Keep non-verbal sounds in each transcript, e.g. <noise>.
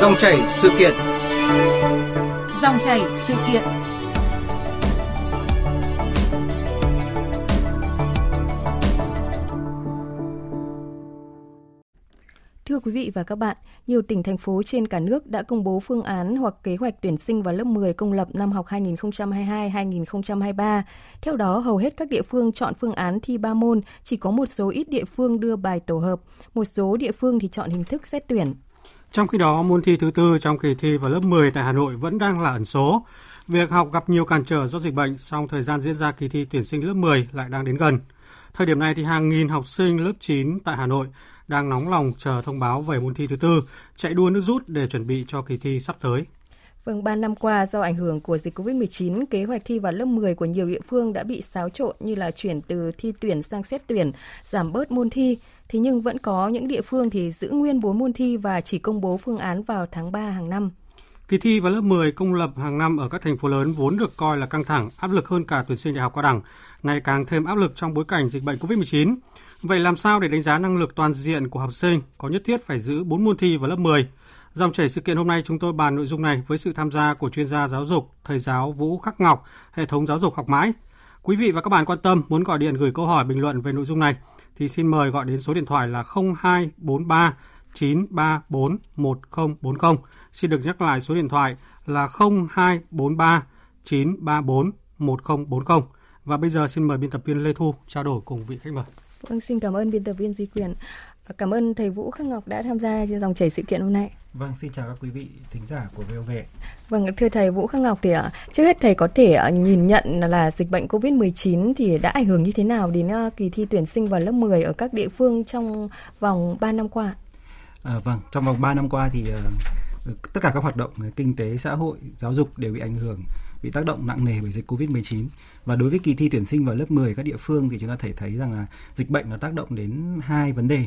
Dòng chảy sự kiện. Dòng chảy sự kiện. Thưa quý vị và các bạn, nhiều tỉnh thành phố trên cả nước đã công bố phương án hoặc kế hoạch tuyển sinh vào lớp 10 công lập năm học 2022-2023. Theo đó, hầu hết các địa phương chọn phương án thi 3 môn, chỉ có một số ít địa phương đưa bài tổ hợp, một số địa phương thì chọn hình thức xét tuyển. Trong khi đó, môn thi thứ tư trong kỳ thi vào lớp 10 tại Hà Nội vẫn đang là ẩn số. Việc học gặp nhiều cản trở do dịch bệnh, song thời gian diễn ra kỳ thi tuyển sinh lớp 10 lại đang đến gần. Thời điểm này thì hàng nghìn học sinh lớp 9 tại Hà Nội đang nóng lòng chờ thông báo về môn thi thứ tư, chạy đua nước rút để chuẩn bị cho kỳ thi sắp tới. Vâng, 3 năm qua do ảnh hưởng của dịch COVID-19, kế hoạch thi vào lớp 10 của nhiều địa phương đã bị xáo trộn như là chuyển từ thi tuyển sang xét tuyển, giảm bớt môn thi. Thế nhưng vẫn có những địa phương thì giữ nguyên 4 môn thi và chỉ công bố phương án vào tháng 3 hàng năm. Kỳ thi vào lớp 10 công lập hàng năm ở các thành phố lớn vốn được coi là căng thẳng, áp lực hơn cả tuyển sinh đại học cao đẳng, ngày càng thêm áp lực trong bối cảnh dịch bệnh COVID-19. Vậy làm sao để đánh giá năng lực toàn diện của học sinh? Có nhất thiết phải giữ 4 môn thi vào lớp 10? Dòng chảy sự kiện hôm nay chúng tôi bàn nội dung này với sự tham gia của chuyên gia giáo dục, thầy giáo Vũ Khắc Ngọc, hệ thống giáo dục học mãi. Quý vị và các bạn quan tâm muốn gọi điện gửi câu hỏi bình luận về nội dung này thì xin mời gọi đến số điện thoại là 0243 934 1040. Xin được nhắc lại số điện thoại là 0243 934 1040. Và bây giờ xin mời biên tập viên Lê Thu trao đổi cùng vị khách mời. Vâng, xin cảm ơn biên tập viên Duy Quyền. Cảm ơn thầy Vũ Khắc Ngọc đã tham gia trên dòng chảy sự kiện hôm nay. Vâng, xin chào các quý vị thính giả của VOV. Vâng, thưa thầy Vũ Khắc Ngọc thì à, trước hết thầy có thể à, nhìn nhận là dịch bệnh COVID-19 thì đã ảnh hưởng như thế nào đến à, kỳ thi tuyển sinh vào lớp 10 ở các địa phương trong vòng 3 năm qua? À, vâng, trong vòng 3 năm qua thì uh, tất cả các hoạt động kinh tế, xã hội, giáo dục đều bị ảnh hưởng bị tác động nặng nề bởi dịch Covid-19. Và đối với kỳ thi tuyển sinh vào lớp 10 các địa phương thì chúng ta thể thấy rằng là dịch bệnh nó tác động đến hai vấn đề.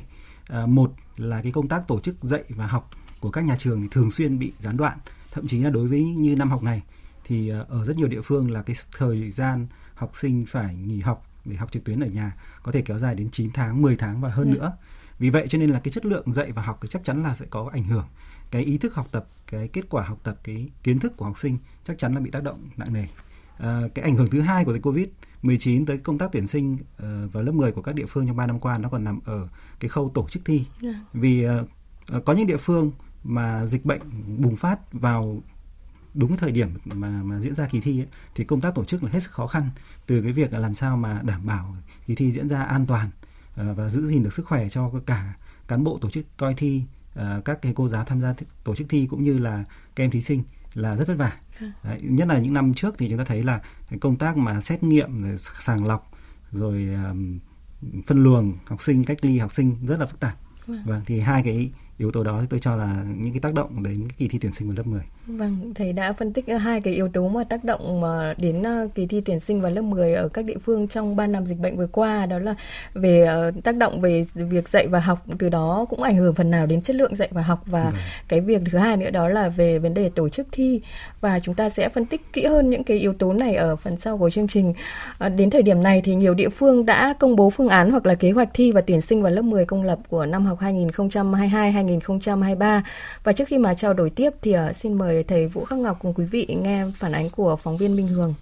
À, một là cái công tác tổ chức dạy và học của các nhà trường thì thường xuyên bị gián đoạn, thậm chí là đối với như năm học này thì à, ở rất nhiều địa phương là cái thời gian học sinh phải nghỉ học để học trực tuyến ở nhà có thể kéo dài đến 9 tháng, 10 tháng và hơn ừ. nữa. Vì vậy cho nên là cái chất lượng dạy và học thì chắc chắn là sẽ có ảnh hưởng cái ý thức học tập cái kết quả học tập cái kiến thức của học sinh chắc chắn là bị tác động nặng nề à, cái ảnh hưởng thứ hai của dịch covid 19 tới công tác tuyển sinh uh, vào lớp 10 của các địa phương trong 3 năm qua nó còn nằm ở cái khâu tổ chức thi yeah. Dạ. vì uh, có những địa phương mà dịch bệnh bùng phát vào đúng thời điểm mà mà diễn ra kỳ thi ấy, thì công tác tổ chức là hết sức khó khăn từ cái việc là làm sao mà đảm bảo kỳ thi diễn ra an toàn uh, và giữ gìn được sức khỏe cho cả cán bộ tổ chức coi thi uh, các thầy cô giáo tham gia tổ chức thi cũng như là các em thí sinh là rất vất vả. À. Đấy, nhất là những năm trước thì chúng ta thấy là cái công tác mà xét nghiệm sàng lọc rồi um, phân luồng học sinh cách ly học sinh rất là phức tạp. Vâng, vâng thì hai cái yếu tố đó thì tôi cho là những cái tác động đến cái kỳ thi tuyển sinh vào lớp 10. Vâng, thầy đã phân tích hai cái yếu tố mà tác động mà đến ờ, kỳ thi tuyển sinh vào lớp 10 ở các địa phương trong 3 năm dịch bệnh vừa qua đó là về ờ, tác động về việc dạy và học từ đó cũng ảnh hưởng phần nào đến chất lượng dạy và học và ừ. cái việc thứ hai nữa đó là về vấn đề tổ chức thi và chúng ta sẽ phân tích kỹ hơn những cái yếu tố này ở phần sau của chương trình. À, đến thời điểm này thì nhiều địa phương đã công bố phương án hoặc là kế hoạch thi và tuyển sinh vào lớp 10 công lập của năm học 2022 2023 2023. và trước khi mà trao đổi tiếp thì ờ, xin mời thầy Vũ Khắc Ngọc cùng quý vị nghe phản ánh của phóng viên Minh Hường.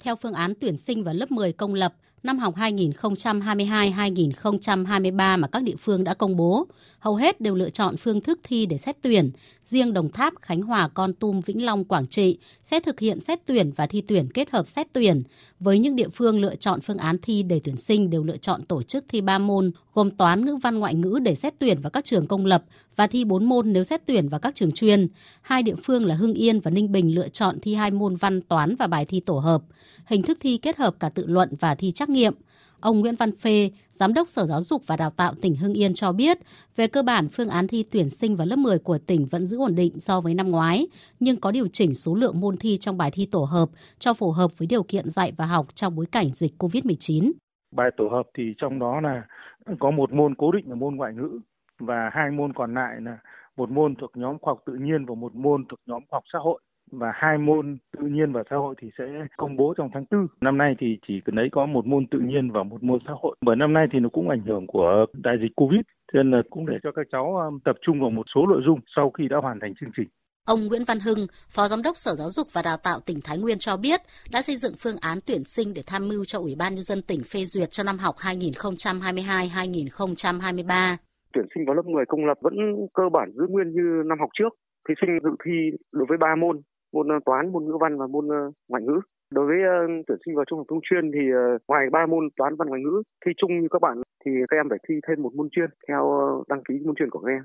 Theo phương án tuyển sinh vào lớp 10 công lập năm học 2022-2023 mà các địa phương đã công bố, hầu hết đều lựa chọn phương thức thi để xét tuyển. Riêng Đồng Tháp, Khánh Hòa, Con Tum, Vĩnh Long, Quảng Trị sẽ thực hiện xét tuyển và thi tuyển kết hợp xét tuyển. Với những địa phương lựa chọn phương án thi để tuyển sinh đều lựa chọn tổ chức thi 3 môn, gồm toán, ngữ văn, ngoại ngữ để xét tuyển vào các trường công lập và thi 4 môn nếu xét tuyển vào các trường chuyên. Hai địa phương là Hưng Yên và Ninh Bình lựa chọn thi hai môn văn, toán và bài thi tổ hợp. Hình thức thi kết hợp cả tự luận và thi trắc nghiệm. Ông Nguyễn Văn Phê, Giám đốc Sở Giáo dục và Đào tạo tỉnh Hưng Yên cho biết, về cơ bản phương án thi tuyển sinh vào lớp 10 của tỉnh vẫn giữ ổn định so với năm ngoái, nhưng có điều chỉnh số lượng môn thi trong bài thi tổ hợp cho phù hợp với điều kiện dạy và học trong bối cảnh dịch COVID-19. Bài tổ hợp thì trong đó là có một môn cố định là môn ngoại ngữ và hai môn còn lại là một môn thuộc nhóm khoa học tự nhiên và một môn thuộc nhóm khoa học xã hội và hai môn tự nhiên và xã hội thì sẽ công bố trong tháng tư. Năm nay thì chỉ cần đấy có một môn tự nhiên và một môn xã hội. Bởi năm nay thì nó cũng ảnh hưởng của đại dịch Covid, cho nên là cũng để cho các cháu um, tập trung vào một số nội dung sau khi đã hoàn thành chương trình. Ông Nguyễn Văn Hưng, Phó Giám đốc Sở Giáo dục và Đào tạo tỉnh Thái Nguyên cho biết đã xây dựng phương án tuyển sinh để tham mưu cho Ủy ban Nhân dân tỉnh phê duyệt cho năm học 2022-2023. Tuyển sinh vào lớp 10 công lập vẫn cơ bản giữ nguyên như năm học trước. Thí sinh dự thi đối với 3 môn, môn ờ, toán, môn ngữ văn và môn ờ, ngoại ngữ. Đối với uh, tuyển sinh vào trung học thông chuyên thì uh, ngoài ba môn toán văn ngoại ngữ thi chung như các bạn thì các em phải thi thêm một môn chuyên theo uh, đăng ký môn chuyên của các em.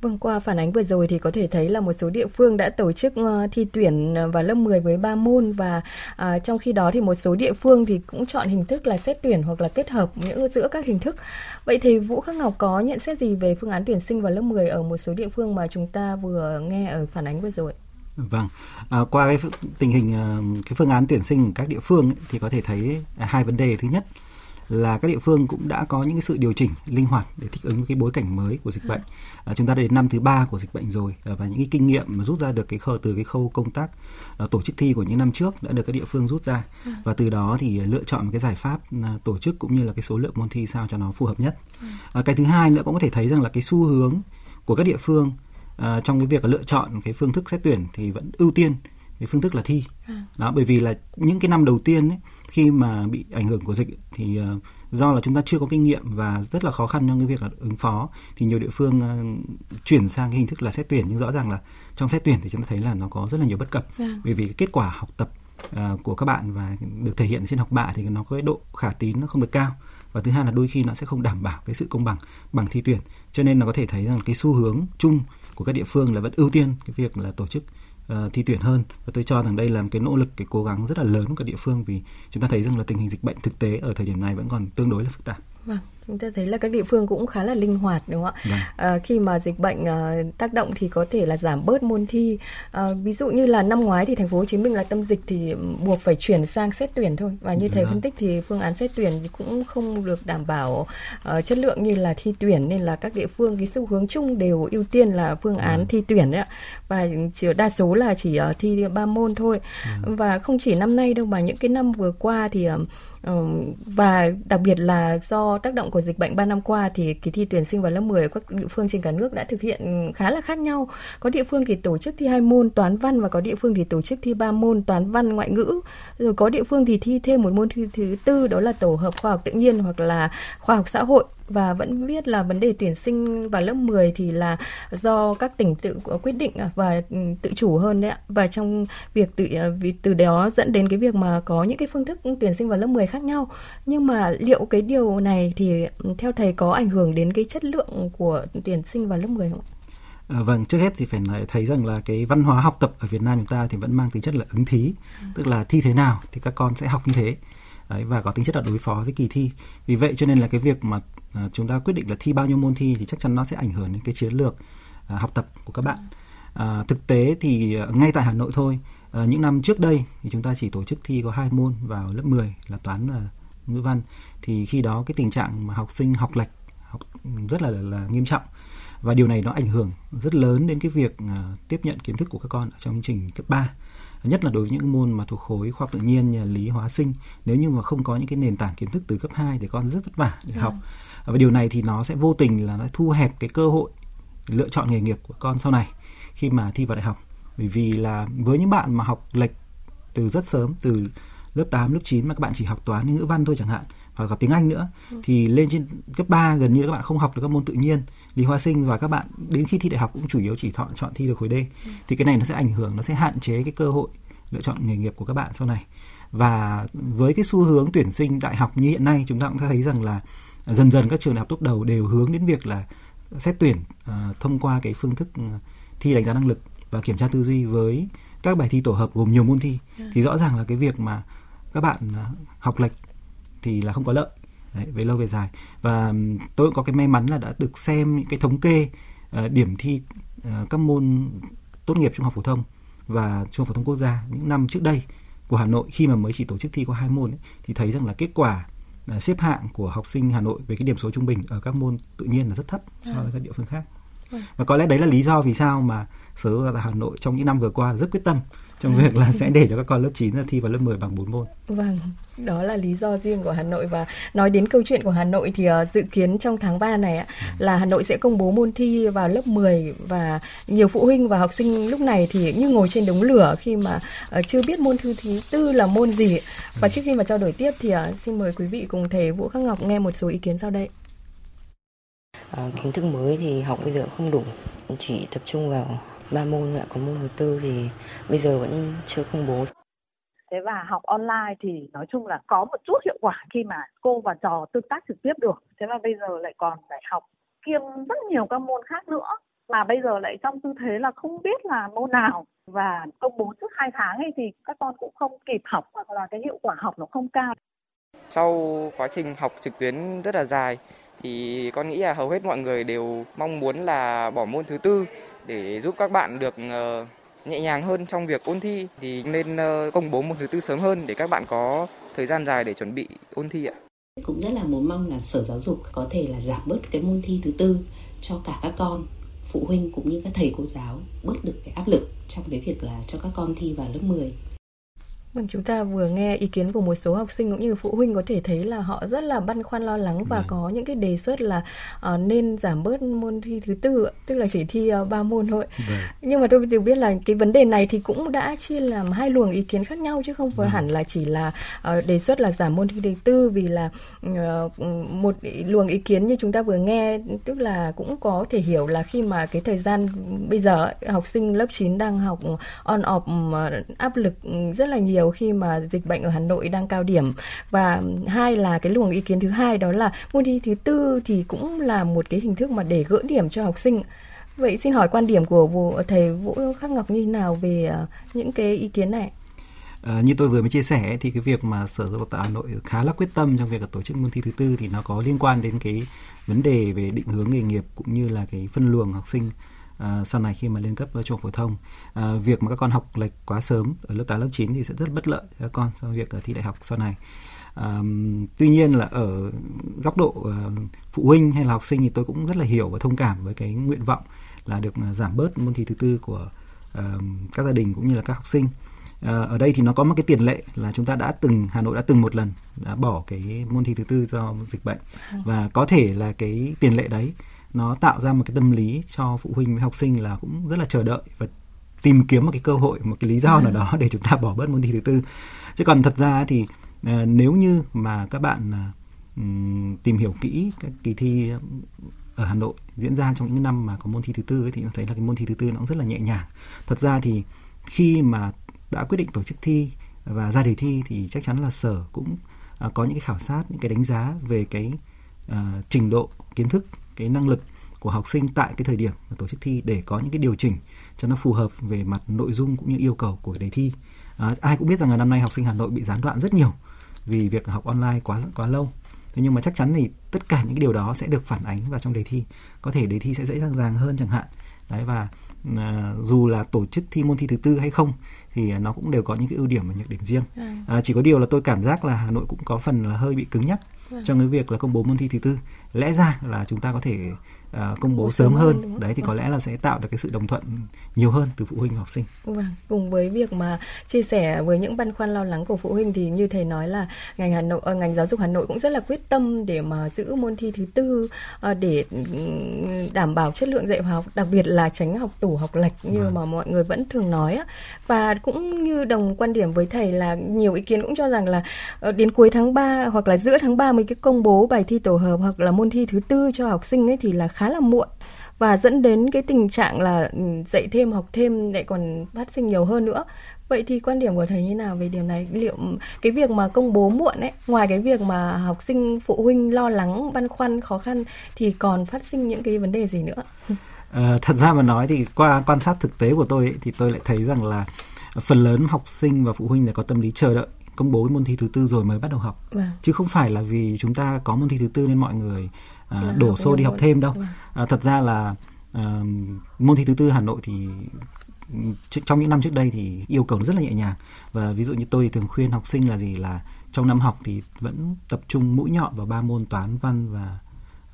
Vâng, qua phản ánh vừa rồi thì có thể thấy là một số địa phương đã tổ chức thi tuyển vào lớp 10 với 3 môn và à, trong khi đó thì một số địa phương thì cũng chọn hình thức là xét tuyển hoặc là kết hợp những giữa các hình thức. Vậy thì Vũ Khắc Ngọc có nhận xét gì về phương án tuyển sinh vào lớp 10 ở một số địa phương mà chúng ta vừa nghe ở phản ánh vừa rồi? Vâng, à, qua cái tình hình cái phương án tuyển sinh các địa phương ấy, thì có thể thấy hai vấn đề. Thứ nhất là các địa phương cũng đã có những cái sự điều chỉnh linh hoạt để thích ứng với cái bối cảnh mới của dịch bệnh. À, chúng ta đến năm thứ ba của dịch bệnh rồi à, và những cái kinh nghiệm mà rút ra được cái khâu từ cái khâu công tác à, tổ chức thi của những năm trước đã được các địa phương rút ra và từ đó thì lựa chọn một cái giải pháp à, tổ chức cũng như là cái số lượng môn thi sao cho nó phù hợp nhất. À, cái thứ hai nữa cũng có thể thấy rằng là cái xu hướng của các địa phương à, trong cái việc lựa chọn cái phương thức xét tuyển thì vẫn ưu tiên cái phương thức là thi. Đó bởi vì là những cái năm đầu tiên ấy, khi mà bị ảnh hưởng của dịch thì uh, do là chúng ta chưa có kinh nghiệm và rất là khó khăn trong cái việc là ứng phó thì nhiều địa phương uh, chuyển sang cái hình thức là xét tuyển. Nhưng rõ ràng là trong xét tuyển thì chúng ta thấy là nó có rất là nhiều bất cập. Yeah. bởi vì cái kết quả học tập uh, của các bạn và được thể hiện trên học bạ thì nó có cái độ khả tín nó không được cao. Và thứ hai là đôi khi nó sẽ không đảm bảo cái sự công bằng bằng thi tuyển. Cho nên là có thể thấy rằng cái xu hướng chung của các địa phương là vẫn ưu tiên cái việc là tổ chức uh, thi tuyển hơn và tôi cho rằng đây là một cái nỗ lực cái cố gắng rất là lớn của địa phương vì chúng ta thấy rằng là tình hình dịch bệnh thực tế ở thời điểm này vẫn còn tương đối là phức tạp. Vâng chúng ta thấy là các địa phương cũng khá là linh hoạt đúng không ạ? Vâng. À, khi mà dịch bệnh à, tác động thì có thể là giảm bớt môn thi. À, ví dụ như là năm ngoái thì thành phố Hồ Chí Minh là tâm dịch thì buộc phải chuyển sang xét tuyển thôi và như thầy vâng. phân tích thì phương án xét tuyển thì cũng không được đảm bảo uh, chất lượng như là thi tuyển nên là các địa phương cái xu hướng chung đều ưu tiên là phương án vâng. thi tuyển đấy ạ. Và chỉ đa số là chỉ uh, thi ba môn thôi. Vâng. Và không chỉ năm nay đâu mà những cái năm vừa qua thì uh, Ờ, và đặc biệt là do tác động của dịch bệnh 3 năm qua thì kỳ thi tuyển sinh vào lớp 10 ở các địa phương trên cả nước đã thực hiện khá là khác nhau. Có địa phương thì tổ chức thi hai môn toán văn và có địa phương thì tổ chức thi ba môn toán văn ngoại ngữ. Rồi có địa phương thì thi thêm một môn thi thứ tư, đó là tổ hợp khoa học tự nhiên hoặc là khoa học xã hội và vẫn biết là vấn đề tuyển sinh vào lớp 10 thì là do các tỉnh tự quyết định và tự chủ hơn đấy ạ. Và trong việc tự à, vì từ đó dẫn đến cái việc mà có những cái phương thức tuyển sinh vào lớp 10 khác nhau. Nhưng mà liệu cái điều này thì ừ, theo thầy có ảnh hưởng đến cái chất lượng của tuyển sinh vào lớp 10 không? À, vâng, trước hết thì phải nói, thấy rằng là cái văn hóa học tập ở Việt Nam chúng ta thì vẫn mang tính chất là ứng thí, ừ. tức là thi thế nào thì các con sẽ học như thế. Đấy, và có tính chất là đối phó với kỳ thi. Vì vậy cho nên là cái việc mà à, chúng ta quyết định là thi bao nhiêu môn thi thì chắc chắn nó sẽ ảnh hưởng đến cái chiến lược à, học tập của các bạn. À, thực tế thì à, ngay tại Hà Nội thôi, à, những năm trước đây thì chúng ta chỉ tổ chức thi có hai môn vào lớp 10 là toán và ngữ văn. Thì khi đó cái tình trạng mà học sinh học lệch học rất là, là, là nghiêm trọng và điều này nó ảnh hưởng rất lớn đến cái việc uh, tiếp nhận kiến thức của các con ở trong chương trình cấp 3 nhất là đối với những môn mà thuộc khối khoa học tự nhiên như lý hóa sinh. Nếu như mà không có những cái nền tảng kiến thức từ cấp 2 thì con rất vất vả để học. Và điều này thì nó sẽ vô tình là nó thu hẹp cái cơ hội lựa chọn nghề nghiệp của con sau này khi mà thi vào đại học. Bởi vì là với những bạn mà học lệch từ rất sớm từ lớp 8, lớp 9 mà các bạn chỉ học toán ngữ văn thôi chẳng hạn hoặc là tiếng Anh nữa ừ. thì lên trên cấp 3 gần như các bạn không học được các môn tự nhiên lý hóa sinh và các bạn đến khi thi đại học cũng chủ yếu chỉ chọn chọn thi được khối D ừ. thì cái này nó sẽ ảnh hưởng nó sẽ hạn chế cái cơ hội lựa chọn nghề nghiệp của các bạn sau này và với cái xu hướng tuyển sinh đại học như hiện nay chúng ta cũng thấy rằng là dần dần các trường đại học tốt đầu đều hướng đến việc là xét tuyển uh, thông qua cái phương thức uh, thi đánh giá năng lực và kiểm tra tư duy với các bài thi tổ hợp gồm nhiều môn thi ừ. thì rõ ràng là cái việc mà các bạn uh, học lệch thì là không có lợi. Đấy, về lâu về dài. Và tôi cũng có cái may mắn là đã được xem những cái thống kê uh, điểm thi uh, các môn tốt nghiệp trung học phổ thông và trung học phổ thông quốc gia những năm trước đây của Hà Nội khi mà mới chỉ tổ chức thi có hai môn ấy, thì thấy rằng là kết quả uh, xếp hạng của học sinh Hà Nội về cái điểm số trung bình ở các môn tự nhiên là rất thấp so với các địa phương khác. Và có lẽ đấy là lý do vì sao mà sở giáo dục Hà Nội trong những năm vừa qua rất quyết tâm trong việc là sẽ để cho các con lớp 9 là thi vào lớp 10 bằng 4 môn. Vâng, đó là lý do riêng của Hà Nội và nói đến câu chuyện của Hà Nội thì uh, dự kiến trong tháng 3 này uh, là Hà Nội sẽ công bố môn thi vào lớp 10 và nhiều phụ huynh và học sinh lúc này thì như ngồi trên đống lửa khi mà uh, chưa biết môn thi thứ tư là môn gì. Và trước khi mà trao đổi tiếp thì uh, xin mời quý vị cùng thầy Vũ Khắc Ngọc nghe một số ý kiến sau đây. À, kiến thức mới thì học bây giờ không đủ, chỉ tập trung vào ba môn ạ. Còn môn thứ tư thì bây giờ vẫn chưa công bố. Thế và học online thì nói chung là có một chút hiệu quả khi mà cô và trò tương tác trực tiếp được. Thế mà bây giờ lại còn phải học kiêm rất nhiều các môn khác nữa. Mà bây giờ lại trong tư thế là không biết là môn nào. Và công bố trước hai tháng ấy thì các con cũng không kịp học hoặc là cái hiệu quả học nó không cao. Sau quá trình học trực tuyến rất là dài thì con nghĩ là hầu hết mọi người đều mong muốn là bỏ môn thứ tư để giúp các bạn được ờ, nhẹ nhàng hơn trong việc ôn thi thì nên ờ, công bố môn thứ tư sớm hơn để các bạn có thời gian dài để chuẩn bị ôn thi ạ. Cũng rất là muốn mong là Sở Giáo dục có thể là giảm bớt cái môn thi thứ tư cho cả các con, phụ huynh cũng như các thầy cô giáo bớt được cái áp lực trong cái việc là cho các con thi vào lớp 10. Vâng, chúng ta vừa nghe ý kiến của một số học sinh cũng như phụ huynh có thể thấy là họ rất là băn khoăn lo lắng và ừ. có những cái đề xuất là uh, nên giảm bớt môn thi thứ tư, tức là chỉ thi ba uh, môn thôi. Vâng. Nhưng mà tôi được biết là cái vấn đề này thì cũng đã chia làm hai luồng ý kiến khác nhau chứ không phải vâng. hẳn là chỉ là uh, đề xuất là giảm môn thi thứ tư vì là uh, một luồng ý kiến như chúng ta vừa nghe tức là cũng có thể hiểu là khi mà cái thời gian bây giờ học sinh lớp 9 đang học on off áp lực rất là nhiều nhiều khi mà dịch bệnh ở Hà Nội đang cao điểm. Và hai là cái luồng ý kiến thứ hai đó là môn thi thứ tư thì cũng là một cái hình thức mà để gỡ điểm cho học sinh. Vậy xin hỏi quan điểm của vụ thầy Vũ Khắc Ngọc như thế nào về ờ, những cái ý kiến này? À, như tôi vừa mới chia sẻ thì cái việc mà sở giáo dục tạo Hà Nội khá là quyết tâm trong việc tổ chức môn thi thứ tư thì nó có liên quan đến cái vấn đề về định hướng nghề nghiệp cũng như là cái phân luồng học sinh à, sau này khi mà lên cấp trung học phổ thông à, việc mà các con học lệch quá sớm ở lớp 8 lớp 9 thì sẽ rất bất lợi cho các con trong việc thi đại học sau này. À, tuy nhiên là ở góc độ uh, phụ huynh hay là học sinh thì tôi cũng rất là hiểu và thông cảm với cái nguyện vọng là được giảm bớt môn thi thứ tư của uh, các gia đình cũng như là các học sinh. Uh, ở đây thì nó có một cái tiền lệ là chúng ta đã từng Hà Nội đã từng một lần đã bỏ cái môn thi thứ tư do dịch bệnh. Và có thể là cái tiền lệ đấy nó tạo ra một cái tâm lý cho phụ huynh với học sinh là cũng rất là chờ đợi và tìm kiếm một cái cơ hội một cái lý do nào đó để chúng ta bỏ bớt môn thi thứ tư. Chứ còn thật ra thì uh, nếu như mà các bạn uh, tìm hiểu kỹ các kỳ thi ở Hà Nội diễn ra trong những năm mà có môn thi thứ tư ấy, thì thấy là cái môn thi thứ tư nó cũng rất là nhẹ nhàng. Thật ra thì khi mà đã quyết định tổ chức thi và ra đề thi thì chắc chắn là sở cũng uh, có những cái khảo sát những cái đánh giá về cái uh, trình độ kiến thức cái năng lực của học sinh tại cái thời điểm mà tổ chức thi để có những cái điều chỉnh cho nó phù hợp về mặt nội dung cũng như yêu cầu của đề thi. À, ai cũng biết rằng là năm nay học sinh Hà Nội bị gián đoạn rất nhiều vì việc học online quá quá lâu. Thế nhưng mà chắc chắn thì tất cả những cái điều đó sẽ được phản ánh vào trong đề thi. Có thể đề thi sẽ dễ dàng hơn chẳng hạn. Đấy và à, dù là tổ chức thi môn thi thứ tư hay không thì nó cũng đều có những cái ưu điểm và nhược điểm riêng. À. à, chỉ có điều là tôi cảm giác là Hà Nội cũng có phần là hơi bị cứng nhắc vâng trong cái việc là công bố môn thi thứ tư. Lẽ ra là chúng ta có thể uh, công bố sớm, hơn, hơn đấy thì vâng. có lẽ là sẽ tạo được cái sự đồng thuận nhiều hơn từ phụ huynh học sinh. Vâng, cùng với việc mà chia sẻ với những băn khoăn lo lắng của phụ huynh thì như thầy nói là ngành Hà Nội uh, ngành giáo dục Hà Nội cũng rất là quyết tâm để mà giữ môn thi thứ tư uh, để đảm bảo chất lượng dạy và học, đặc biệt là tránh học tủ học lệch như vâng. mà mọi người vẫn thường nói á. Và cũng như đồng quan điểm với thầy là nhiều ý kiến cũng cho rằng là uh, đến cuối tháng 3 hoặc là giữa tháng 3 mới cái công bố bài thi tổ hợp hoặc là môn thi thứ tư cho học sinh ấy thì là khá là muộn. Và dẫn đến cái tình trạng là ừ, dạy thêm học thêm lại còn phát sinh nhiều hơn nữa. Vậy thì quan điểm của thầy như nào về điều này? Liệu cái việc mà công bố muộn ấy ngoài cái việc mà học sinh phụ huynh lo lắng băn khoăn khó khăn thì còn phát sinh những cái vấn đề gì nữa? À, <laughs> thật ra mà nói thì qua quan sát thực tế của tôi ấy, thì tôi lại thấy rằng là phần lớn học sinh và phụ huynh là có tâm lý chờ đợi công bố môn thi thứ tư rồi mới bắt đầu học. Vâng. chứ không phải là vì chúng ta có môn thi thứ tư nên mọi người à, dạ, đổ xô đi học thêm đâu. À, thật ra là à, môn thi thứ tư Hà Nội thì trong những năm trước đây thì yêu cầu nó rất là nhẹ nhàng. Và ví dụ như tôi thường khuyên học sinh là gì là trong năm học thì vẫn tập trung mũi nhọn vào ba môn toán văn và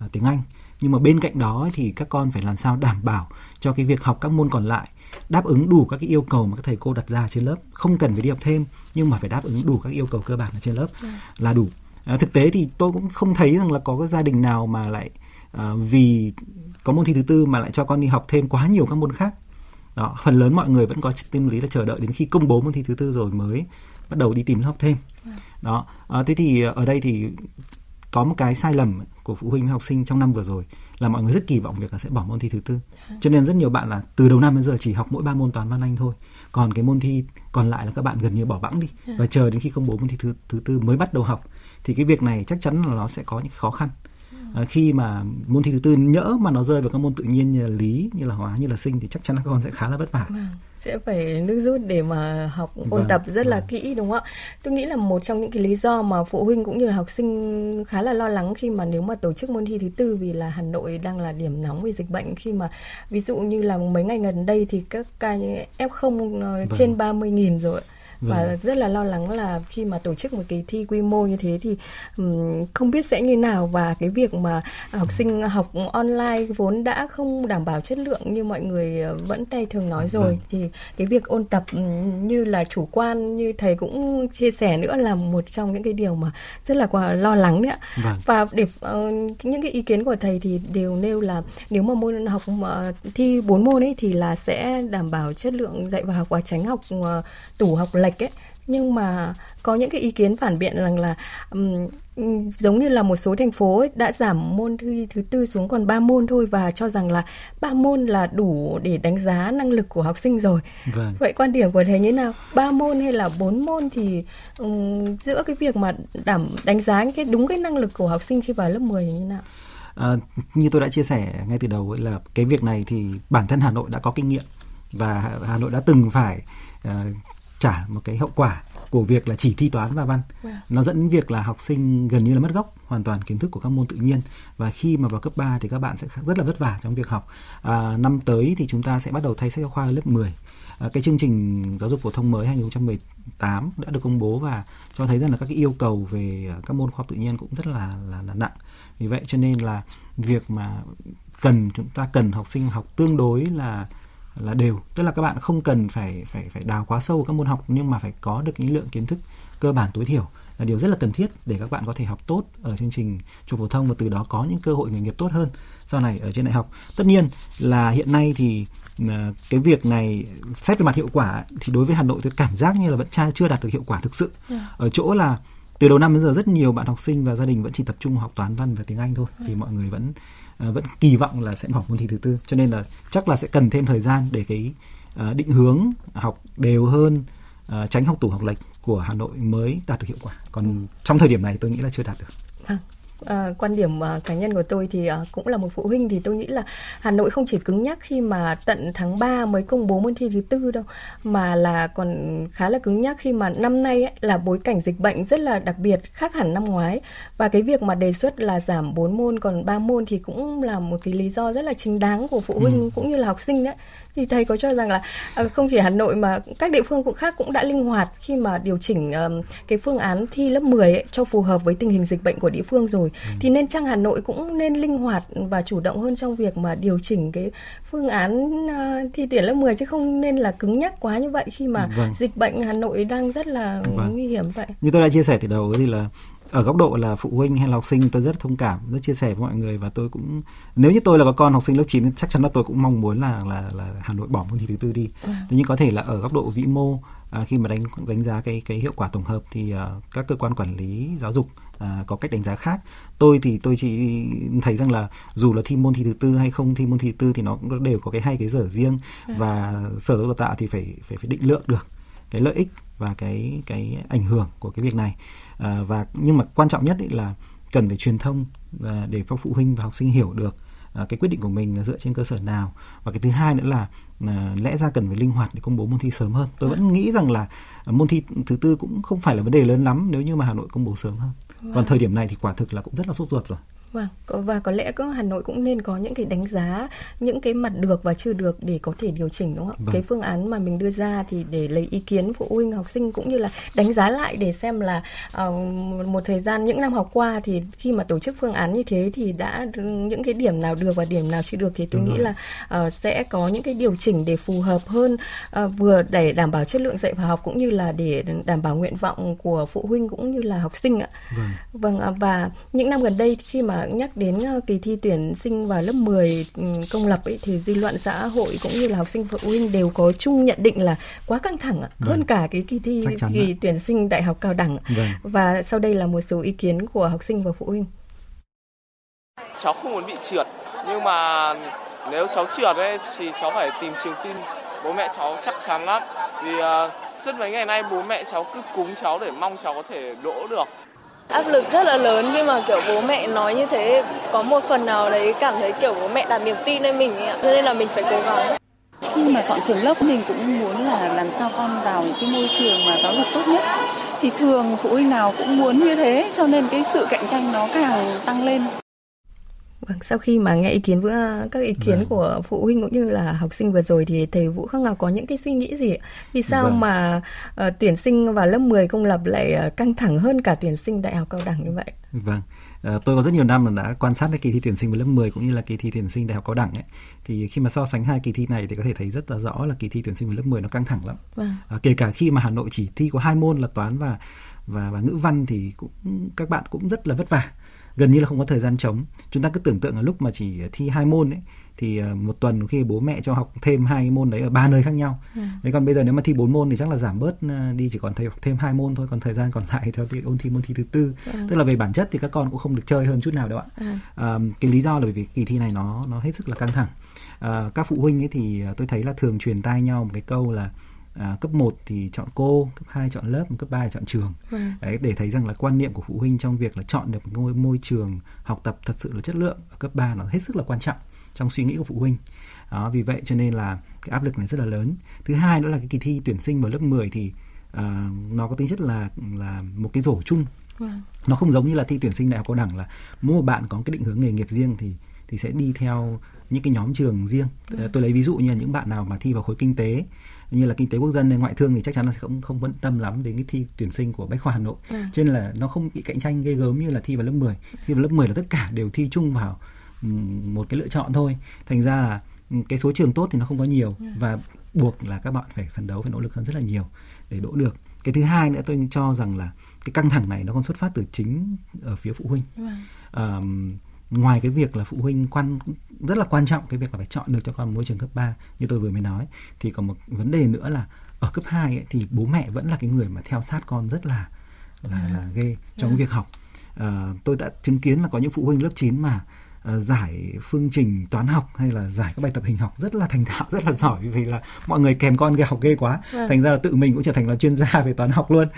uh, tiếng Anh. Nhưng mà bên cạnh đó thì các con phải làm sao đảm bảo cho cái việc học các môn còn lại đáp ứng đủ các cái yêu cầu mà các thầy cô đặt ra trên lớp. Không cần phải đi học thêm nhưng mà phải đáp ứng đủ các yêu cầu cơ bản ở trên lớp yeah. là đủ à, thực tế thì tôi cũng không thấy rằng là có cái gia đình nào mà lại à, vì có môn thi thứ tư mà lại cho con đi học thêm quá nhiều các môn khác. Đó phần lớn mọi người vẫn có tâm lý là chờ đợi đến khi công bố môn thi thứ tư rồi mới bắt đầu đi tìm học thêm. Đó à, thế thì ở đây thì có một cái sai lầm của phụ huynh với học sinh trong năm vừa rồi là mọi người rất kỳ vọng việc là sẽ bỏ môn thi thứ tư. Cho nên rất nhiều bạn là từ đầu năm đến giờ chỉ học mỗi ba môn toán văn anh thôi. Còn cái môn thi còn lại là các bạn gần như bỏ bẵng đi và chờ đến khi công bố môn thi thứ thứ tư mới bắt đầu học thì cái việc này chắc chắn là nó sẽ có những khó khăn à, khi mà môn thi thứ tư nhỡ mà nó rơi vào các môn tự nhiên như là lý như là hóa như là sinh thì chắc chắn là các con sẽ khá là vất vả vâng sẽ phải nước rút để mà học ôn vâng, tập rất vâng. là kỹ đúng không ạ? Tôi nghĩ là một trong những cái lý do mà phụ huynh cũng như là học sinh khá là lo lắng khi mà nếu mà tổ chức môn thi thứ tư vì là Hà Nội đang là điểm nóng về dịch bệnh khi mà ví dụ như là mấy ngày gần đây thì các ca F0 ờ, vâng. trên 30.000 rồi và vâng. rất là lo lắng là khi mà tổ chức một kỳ thi quy mô như thế thì um, không biết sẽ như nào và cái việc mà học sinh học online vốn đã không đảm bảo chất lượng như mọi người ờ, vẫn tay thường nói rồi vâng. thì cái việc ôn tập như là chủ quan như thầy cũng chia sẻ nữa là một trong những cái điều mà rất là lo lắng đấy ạ vâng. và để uh, những cái ý kiến của thầy thì đều nêu là nếu mà môn học mà thi bốn môn ấy thì là sẽ đảm bảo chất lượng dạy và học và tránh học uh, tủ học lệch ấy nhưng mà có những cái ý kiến phản biện rằng là um, giống như là một số thành phố ấy, đã giảm môn thi thứ tư xuống còn 3 môn thôi và cho rằng là ba môn là đủ để đánh giá năng lực của học sinh rồi. Vâng. Vậy quan điểm của thầy như nào? ba môn hay là bốn môn thì um, giữa cái việc mà đảm đánh giá cái đúng cái năng lực của học sinh khi vào lớp 10 như nào? À, như tôi đã chia sẻ ngay từ đầu ấy là cái việc này thì bản thân Hà Nội đã có kinh nghiệm và Hà Nội đã từng phải uh, trả một cái hậu quả của việc là chỉ thi toán và văn wow. Vâng. nó dẫn đến việc là học sinh gần như là mất gốc hoàn toàn kiến thức của các môn tự nhiên và khi mà vào cấp 3 thì các bạn sẽ rất là vất vả trong việc học à, năm tới thì chúng ta sẽ bắt đầu thay sách giáo khoa lớp 10 à, cái chương trình giáo dục phổ thông mới 2018 đã được công bố và cho thấy rằng là các cái yêu cầu về các môn khoa học tự nhiên cũng rất là là, là nặng vì vậy cho nên là việc mà cần chúng ta cần học sinh học tương đối là là đều tức là các bạn không cần phải phải phải đào quá sâu các môn học nhưng mà phải có được những lượng kiến thức cơ bản tối thiểu là điều rất là cần thiết để các bạn có thể học tốt ở chương trình trung phổ thông và từ đó có những cơ hội nghề nghiệp tốt hơn sau này ở trên đại học tất nhiên là hiện nay thì à, cái việc này xét về mặt hiệu quả thì đối với Hà Nội tôi cảm giác như là vẫn chưa đạt được hiệu quả thực sự dạ. ở chỗ là từ đầu năm đến giờ rất nhiều bạn học sinh và gia đình vẫn chỉ tập trung học toán văn và tiếng Anh thôi thì dạ. mọi người vẫn À, vẫn kỳ vọng là sẽ bỏ môn thi thứ tư. Cho nên là chắc là sẽ cần thêm thời gian để cái à, định hướng học đều hơn à, tránh học tủ học lệch của Hà Nội mới đạt được hiệu quả. Còn trong thời điểm này tôi nghĩ là chưa đạt được. Vâng. À, À, quan điểm uh, cá nhân của tôi thì uh, cũng là một phụ huynh thì tôi nghĩ là Hà Nội không chỉ cứng nhắc khi mà tận tháng 3 mới công bố môn thi thứ tư đâu mà là còn khá là cứng nhắc khi mà năm nay ấy, là bối cảnh dịch bệnh rất là đặc biệt khác hẳn năm ngoái. Và cái việc mà đề xuất là giảm 4 môn còn 3 môn thì cũng là một cái lý do rất là chính đáng của phụ huynh ừ. cũng như là học sinh đấy. Thì thầy có cho rằng là uh, không chỉ Hà Nội mà các địa phương cũng khác cũng đã linh hoạt khi mà điều chỉnh cái phương án thi lớp 10 ấy, cho phù hợp với tình hình dịch bệnh của địa phương rồi ừ. thì nên chăng Hà Nội cũng nên linh hoạt và chủ động hơn trong việc mà điều chỉnh cái phương án uh, thi tuyển lớp 10 chứ không nên là cứng nhắc quá như vậy khi mà vâng. dịch bệnh Hà Nội đang rất là vâng. nguy hiểm vậy. Như tôi đã chia sẻ từ đầu thì là ở góc độ là phụ huynh hay là học sinh tôi rất thông cảm rất chia sẻ với mọi người và tôi cũng nếu như tôi là có con học sinh lớp 9 chắc chắn là tôi cũng mong muốn là là là Hà Nội bỏ môn thi thứ tư đi. Ừ. nhưng có thể là ở góc độ vĩ mô à, khi mà đánh đánh giá cái cái hiệu quả tổng hợp thì à, các cơ quan quản lý giáo dục à, có cách đánh giá khác. Tôi thì tôi chỉ thấy rằng là dù là thi môn thi thứ tư hay không thi môn thi thứ tư thì nó đều có cái hai cái dở riêng ừ. và sở giáo dục tạo thì phải phải phải định lượng được cái lợi ích và cái cái ảnh hưởng của cái việc này à, và nhưng mà quan trọng nhất là cần phải truyền thông à, để cho phụ huynh và học sinh hiểu được à, cái quyết định của mình là dựa trên cơ sở nào. Và cái thứ hai nữa là à, lẽ ra cần phải linh hoạt để công bố môn thi sớm hơn. Tôi vẫn nghĩ rằng là môn thi thứ tư cũng không phải là vấn đề lớn lắm nếu như mà hà nội công bố sớm hơn. Còn thời điểm này thì quả thực là cũng rất là sốt ruột rồi Vâng, và có lẽ có Hà Nội cũng nên có những cái đánh giá những cái mặt được và chưa được để có thể điều chỉnh đúng không ạ? Vâng. Cái phương án mà mình đưa ra thì để lấy ý kiến phụ huynh học sinh cũng như là đánh giá lại để xem là uh, một thời gian những năm học qua thì khi mà tổ chức phương án như thế thì đã những cái điểm nào được và điểm nào chưa được thì tôi đúng nghĩ rồi. là uh, sẽ có những cái điều chỉnh để phù hợp hơn uh, vừa để đảm bảo chất lượng dạy và học cũng như là để đảm bảo nguyện vọng của phụ huynh cũng như là học sinh ạ. Vâng. Vâng và những năm gần đây khi mà nhắc đến ờ, kỳ thi tuyển sinh vào lớp 10 ừ, công lập ấy, thì dư luận xã hội cũng như là học sinh phụ huynh đều có chung nhận định là quá căng thẳng vâng. hơn cả cái kỳ thi kỳ đó. tuyển sinh đại học cao đẳng. Vâng. Và sau đây là một số ý kiến của học sinh và phụ huynh. Cháu không muốn bị trượt nhưng mà nếu cháu trượt ấy thì cháu phải tìm trường tin bố mẹ cháu chắc chắn lắm vì uh, suốt mấy ngày nay bố mẹ cháu cứ cúng cháu để mong cháu có thể đỗ được áp lực rất là lớn khi mà, kiểu, bố mẹ nói như thế, có một phần nào đấy cảm thấy, kiểu, bố mẹ đặt niềm tin lên mình ấy ạ. Cho nên là mình phải cố gắng. Khi mà chọn trường lớp, mình cũng muốn là làm sao con vào những cái môi trường mà giáo dục tốt nhất. Thì thường phụ huynh nào cũng muốn như thế, cho nên cái sự cạnh tranh nó càng tăng lên. Vâng, sau khi mà nghe ý kiến với các ý kiến vâng. của phụ huynh cũng như là học sinh vừa rồi thì thầy Vũ Khắc Ngọc có những cái suy nghĩ gì? Vì sao vâng. mà uh, tuyển sinh vào lớp 10 công lập lại uh, căng thẳng hơn cả tuyển sinh đại học cao đẳng như vậy? Vâng. Uh, tôi có rất nhiều năm là đã quan sát cái kỳ thi tuyển sinh vào lớp 10 cũng như là kỳ thi tuyển sinh đại học cao đẳng ấy. Thì khi mà so sánh hai kỳ thi này thì có thể thấy rất là rõ là kỳ thi tuyển sinh vào lớp 10 nó căng thẳng lắm. Vâng. Uh, kể cả khi mà Hà Nội chỉ thi có hai môn là toán và và và ngữ văn thì cũng các bạn cũng rất là vất vả gần như là không có thời gian trống chúng ta cứ tưởng tượng là lúc mà chỉ thi hai môn ấy thì ờ, một tuần khi bố mẹ cho học thêm hai môn đấy ở ba nơi khác nhau. Ừ. Thế còn bây giờ nếu mà thi bốn môn thì chắc là giảm bớt ờ, đi chỉ còn thầy học thêm hai môn thôi, còn thời gian còn lại theo ôn thi môn thi thứ tư. Ừ. Tức là về bản chất thì các con cũng không được chơi hơn chút nào đâu ạ. Ừ. À, cái lý do là bởi vì kỳ thi này nó nó hết sức là căng thẳng. À, các phụ huynh ấy thì tôi thấy là thường truyền tai nhau một cái câu là à, cấp 1 thì chọn cô, cấp 2 chọn lớp, cấp 3 chọn trường. Ừ. Đấy, để thấy rằng là quan niệm của phụ huynh trong việc là chọn được một ngôi môi trường học tập thật sự là chất lượng ở cấp 3 nó hết sức là quan trọng trong suy nghĩ của phụ huynh. Đó, vì vậy cho nên là cái áp lực này rất là lớn. Thứ hai nữa là cái kỳ thi tuyển sinh vào lớp 10 thì uh, nó có tính chất là là một cái rổ chung. Wow. Vâng. Nó không giống như là thi tuyển sinh đại học cao đẳng là mỗi bạn có cái định hướng nghề nghiệp riêng thì thì sẽ đi theo những cái nhóm trường riêng. Ừ. Tôi lấy ví dụ như là những bạn nào mà thi vào khối kinh tế như là kinh tế quốc dân hay ngoại thương thì chắc chắn là sẽ không không quan tâm lắm đến cái thi tuyển sinh của bách khoa hà nội ừ. cho nên là nó không bị cạnh tranh ghê gớm như là thi vào lớp 10 thi vào lớp 10 là tất cả đều thi chung vào một cái lựa chọn thôi thành ra là cái số trường tốt thì nó không có nhiều ừ. và buộc là các bạn phải phấn đấu phải nỗ lực hơn rất là nhiều để đỗ được cái thứ hai nữa tôi cho rằng là cái căng thẳng này nó còn xuất phát từ chính ở phía phụ huynh ừ. Ngoài cái việc là phụ huynh quan rất là quan trọng cái việc là phải chọn được cho con môi trường cấp 3 như tôi vừa mới nói thì còn một vấn đề nữa là ở cấp 2 ấy, thì bố mẹ vẫn là cái người mà theo sát con rất là là là ghê trong yeah. việc học. À, tôi đã chứng kiến là có những phụ huynh lớp 9 mà uh, giải phương trình toán học hay là giải các bài tập hình học rất là thành thạo rất là giỏi vì là mọi người kèm con ghê học ghê quá ừ. thành ra là tự mình cũng trở thành là chuyên gia về toán học luôn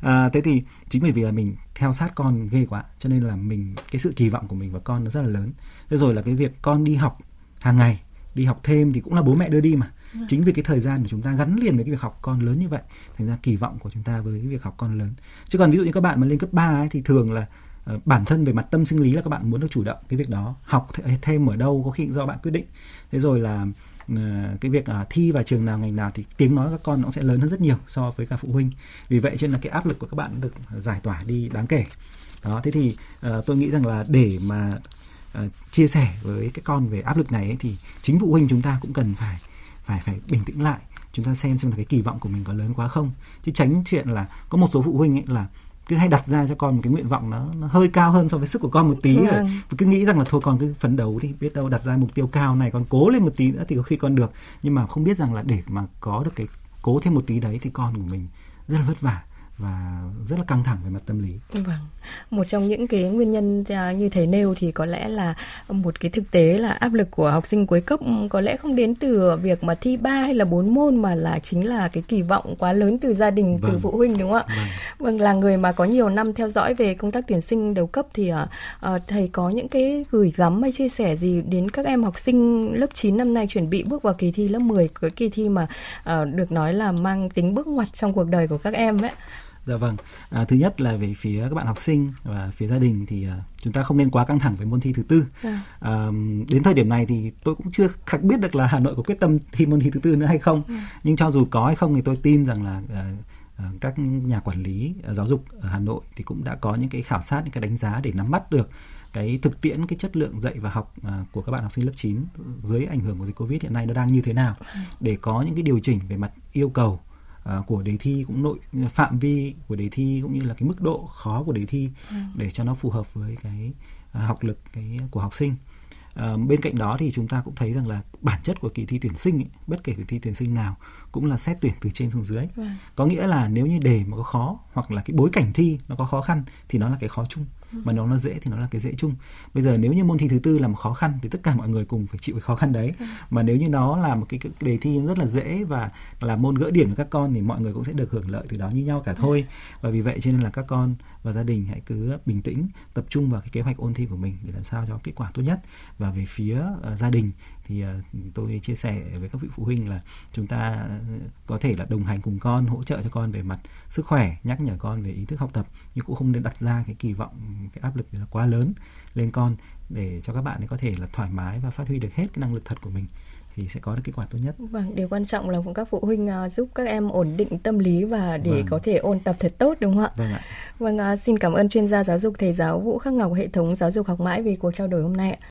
à, thế thì chính bởi vì là mình theo sát con ghê quá cho nên là mình cái sự kỳ vọng của mình và con nó rất là lớn. Thế rồi là cái việc con đi học hàng ngày đi học thêm thì cũng là bố mẹ đưa đi mà. Ừ. chính vì cái thời gian của chúng ta gắn liền với cái việc học con lớn như vậy thành ra kỳ vọng của chúng ta với cái việc học con lớn. Chứ còn ví dụ như các bạn mà lên cấp 3 ấy, thì thường là Ờ, bản thân về mặt tâm sinh lý là các bạn muốn được chủ động cái việc đó học thêm ở đâu có khi do bạn quyết định. Thế rồi là Ờ, cái việc à, thi vào trường nào ngành nào thì tiếng nói các con nó sẽ lớn hơn rất nhiều so với cả phụ huynh. Vì vậy cho nên là cái áp lực của các bạn được giải tỏa đi đáng kể. Đó thế thì ờ, tôi nghĩ rằng là để mà ờ, chia sẻ với cái con về áp lực này ấy, thì chính phụ huynh chúng ta cũng cần phải phải phải bình tĩnh lại. Chúng ta xem xem là cái kỳ vọng của mình có lớn quá không. Chứ tránh chuyện là có một số phụ huynh ấy là cứ hay đặt ra cho con một cái nguyện vọng nó, nó hơi cao hơn so với sức của con một tí vâng. rồi cứ nghĩ rằng là thôi con cứ phấn đấu đi biết đâu đặt ra mục tiêu cao này con cố lên một tí nữa thì có khi con được. Nhưng mà không biết rằng là để mà có được cái cố thêm một tí đấy thì con của mình rất là vất vả và rất là căng thẳng về mặt tâm lý. Vâng. Một trong những cái nguyên nhân à, như thầy nêu thì có lẽ là một cái thực tế là áp lực của học sinh cuối cấp có lẽ không đến từ việc mà thi ba hay là bốn môn mà là chính là cái kỳ vọng quá lớn từ gia đình vâng. từ phụ huynh đúng không ạ? Vâng. vâng là người mà có nhiều năm theo dõi về công tác tuyển sinh đầu cấp thì uh, thầy có những cái gửi gắm hay chia sẻ gì đến các em học sinh lớp 9 năm nay chuẩn bị bước vào kỳ thi lớp 10 cái kỳ thi mà uh, được nói là mang tính bước ngoặt trong cuộc đời của các em ấy Dạ vâng. À, thứ nhất là về phía các bạn học sinh và phía gia đình thì à, chúng ta không nên quá căng thẳng với môn thi thứ tư. À. À, đến thời điểm này thì tôi cũng chưa khắc biết được là Hà Nội có quyết tâm thi môn thi thứ tư nữa hay không. À. Nhưng cho dù có hay không thì tôi tin rằng là à, à các nhà quản lý à, giáo dục ở Hà Nội thì cũng đã có những cái khảo sát những cái đánh giá để nắm bắt được cái thực tiễn cái chất lượng dạy và học à, của các bạn học sinh lớp 9 dưới ảnh hưởng của dịch Covid hiện nay nó đang như thế nào để có những cái điều chỉnh về mặt yêu cầu của đề thi cũng nội phạm vi của đề thi cũng như là cái mức độ khó của đề thi ừ. để cho nó phù hợp với cái à, học lực cái của học sinh À, bên cạnh đó thì chúng ta cũng thấy rằng là bản chất của kỳ thi tuyển sinh ấy, bất kể kỳ thi tuyển sinh nào cũng là xét tuyển từ trên xuống dưới. Vâng. Có nghĩa là nếu như đề mà có khó hoặc là cái bối cảnh thi nó có khó khăn thì nó là cái khó chung mà nếu nó dễ thì nó là cái dễ chung. Bây giờ nếu như môn thi thứ tư là một khó khăn thì tất cả mọi người cùng phải chịu cái khó khăn đấy. Mà nếu như nó là một cái, cái đề thi rất là dễ và là môn gỡ điểm của các con thì mọi người cũng sẽ được hưởng lợi từ đó như nhau cả thôi. Và vì vậy cho nên là các con và gia đình hãy cứ bình tĩnh tập trung vào cái kế hoạch ôn thi của mình để làm sao cho kết quả tốt nhất. Và về phía uh, gia đình thì uh, tôi chia sẻ với các vị phụ huynh là chúng ta có thể là đồng hành cùng con hỗ trợ cho con về mặt sức khỏe nhắc nhở con về ý thức học tập nhưng cũng không nên đặt ra cái kỳ vọng cái áp lực là quá lớn lên con để cho các bạn ấy có thể là thoải mái và phát huy được hết cái năng lực thật của mình thì sẽ có được kết quả tốt nhất. Vâng, điều quan trọng là các phụ huynh uh, giúp các em ổn định tâm lý và để vâng. có thể ôn tập thật tốt đúng không ạ? Vâng ạ. Vâng, uh, xin cảm ơn chuyên gia giáo dục thầy giáo Vũ Khắc Ngọc hệ thống giáo dục học mãi vì cuộc trao đổi hôm nay ạ.